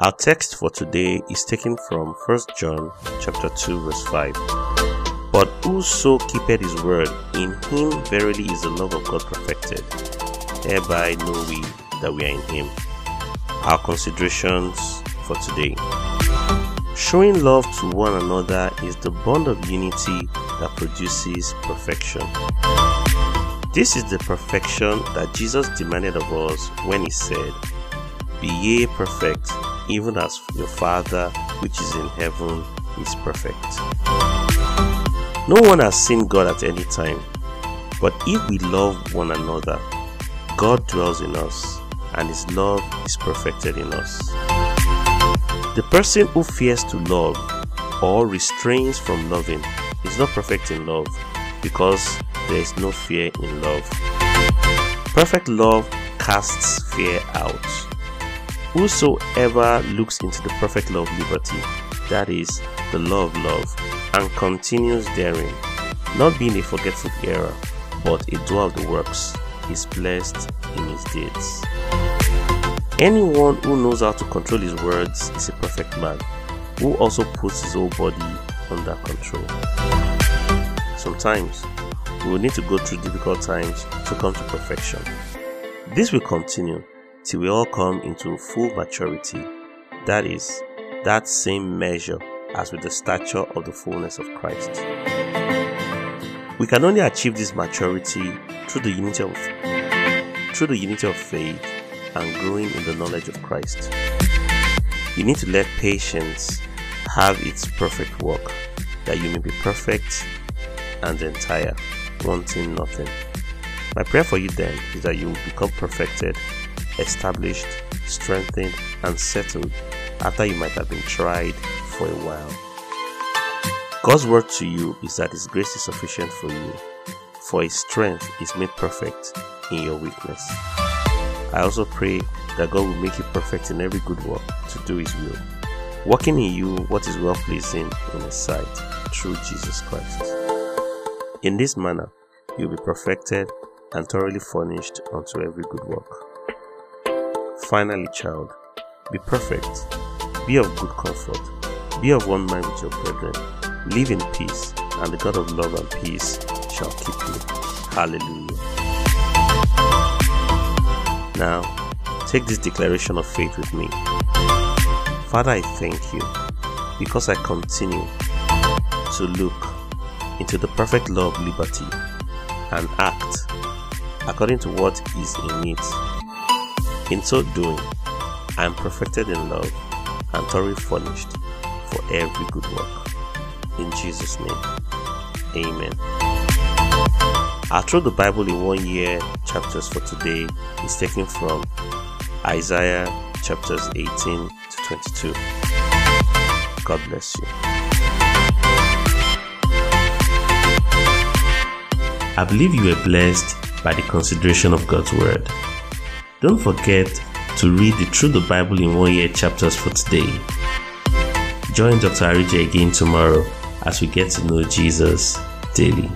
Our text for today is taken from 1 John chapter 2 verse 5. But whoso keepeth his word, in him verily is the love of God perfected. Hereby know we that we are in him. Our considerations for today. Showing love to one another is the bond of unity that produces perfection. This is the perfection that Jesus demanded of us when he said, Be ye perfect, even as your Father which is in heaven is perfect. No one has seen God at any time, but if we love one another, God dwells in us, and His love is perfected in us. The person who fears to love or restrains from loving is not perfect in love because there is no fear in love. Perfect love casts fear out. Whosoever looks into the perfect law of liberty, that is, the law of love, and continues therein, not being a forgetful hearer, but a doer of the works, is blessed in his deeds. Anyone who knows how to control his words is a perfect man, who also puts his whole body under control. Sometimes we will need to go through difficult times to come to perfection. This will continue till we all come into full maturity, that is, that same measure as with the stature of the fullness of Christ. We can only achieve this maturity through the unity of through the unity of faith and growing in the knowledge of Christ. You need to let patience have its perfect work, that you may be perfect and entire, wanting nothing. My prayer for you then is that you will become perfected, established, strengthened, and settled after you might have been tried for a while. God's word to you is that His grace is sufficient for you, for His strength is made perfect in your weakness. I also pray that God will make you perfect in every good work to do His will, working in you what is well pleasing in His sight through Jesus Christ. In this manner, you'll be perfected and thoroughly furnished unto every good work. Finally, child, be perfect, be of good comfort be of one mind with your brethren. Live in peace, and the God of love and peace shall keep you. Hallelujah. Now, take this declaration of faith with me. Father, I thank you because I continue to look into the perfect law of liberty and act according to what is in it. In so doing, I am perfected in love and thoroughly furnished for every good work. In Jesus' name, Amen. Our Through the Bible in One Year chapters for today is taken from Isaiah chapters 18 to 22. God bless you. I believe you were blessed by the consideration of God's Word. Don't forget to read the Through the Bible in One Year chapters for today Join Dr. Arije again tomorrow as we get to know Jesus daily.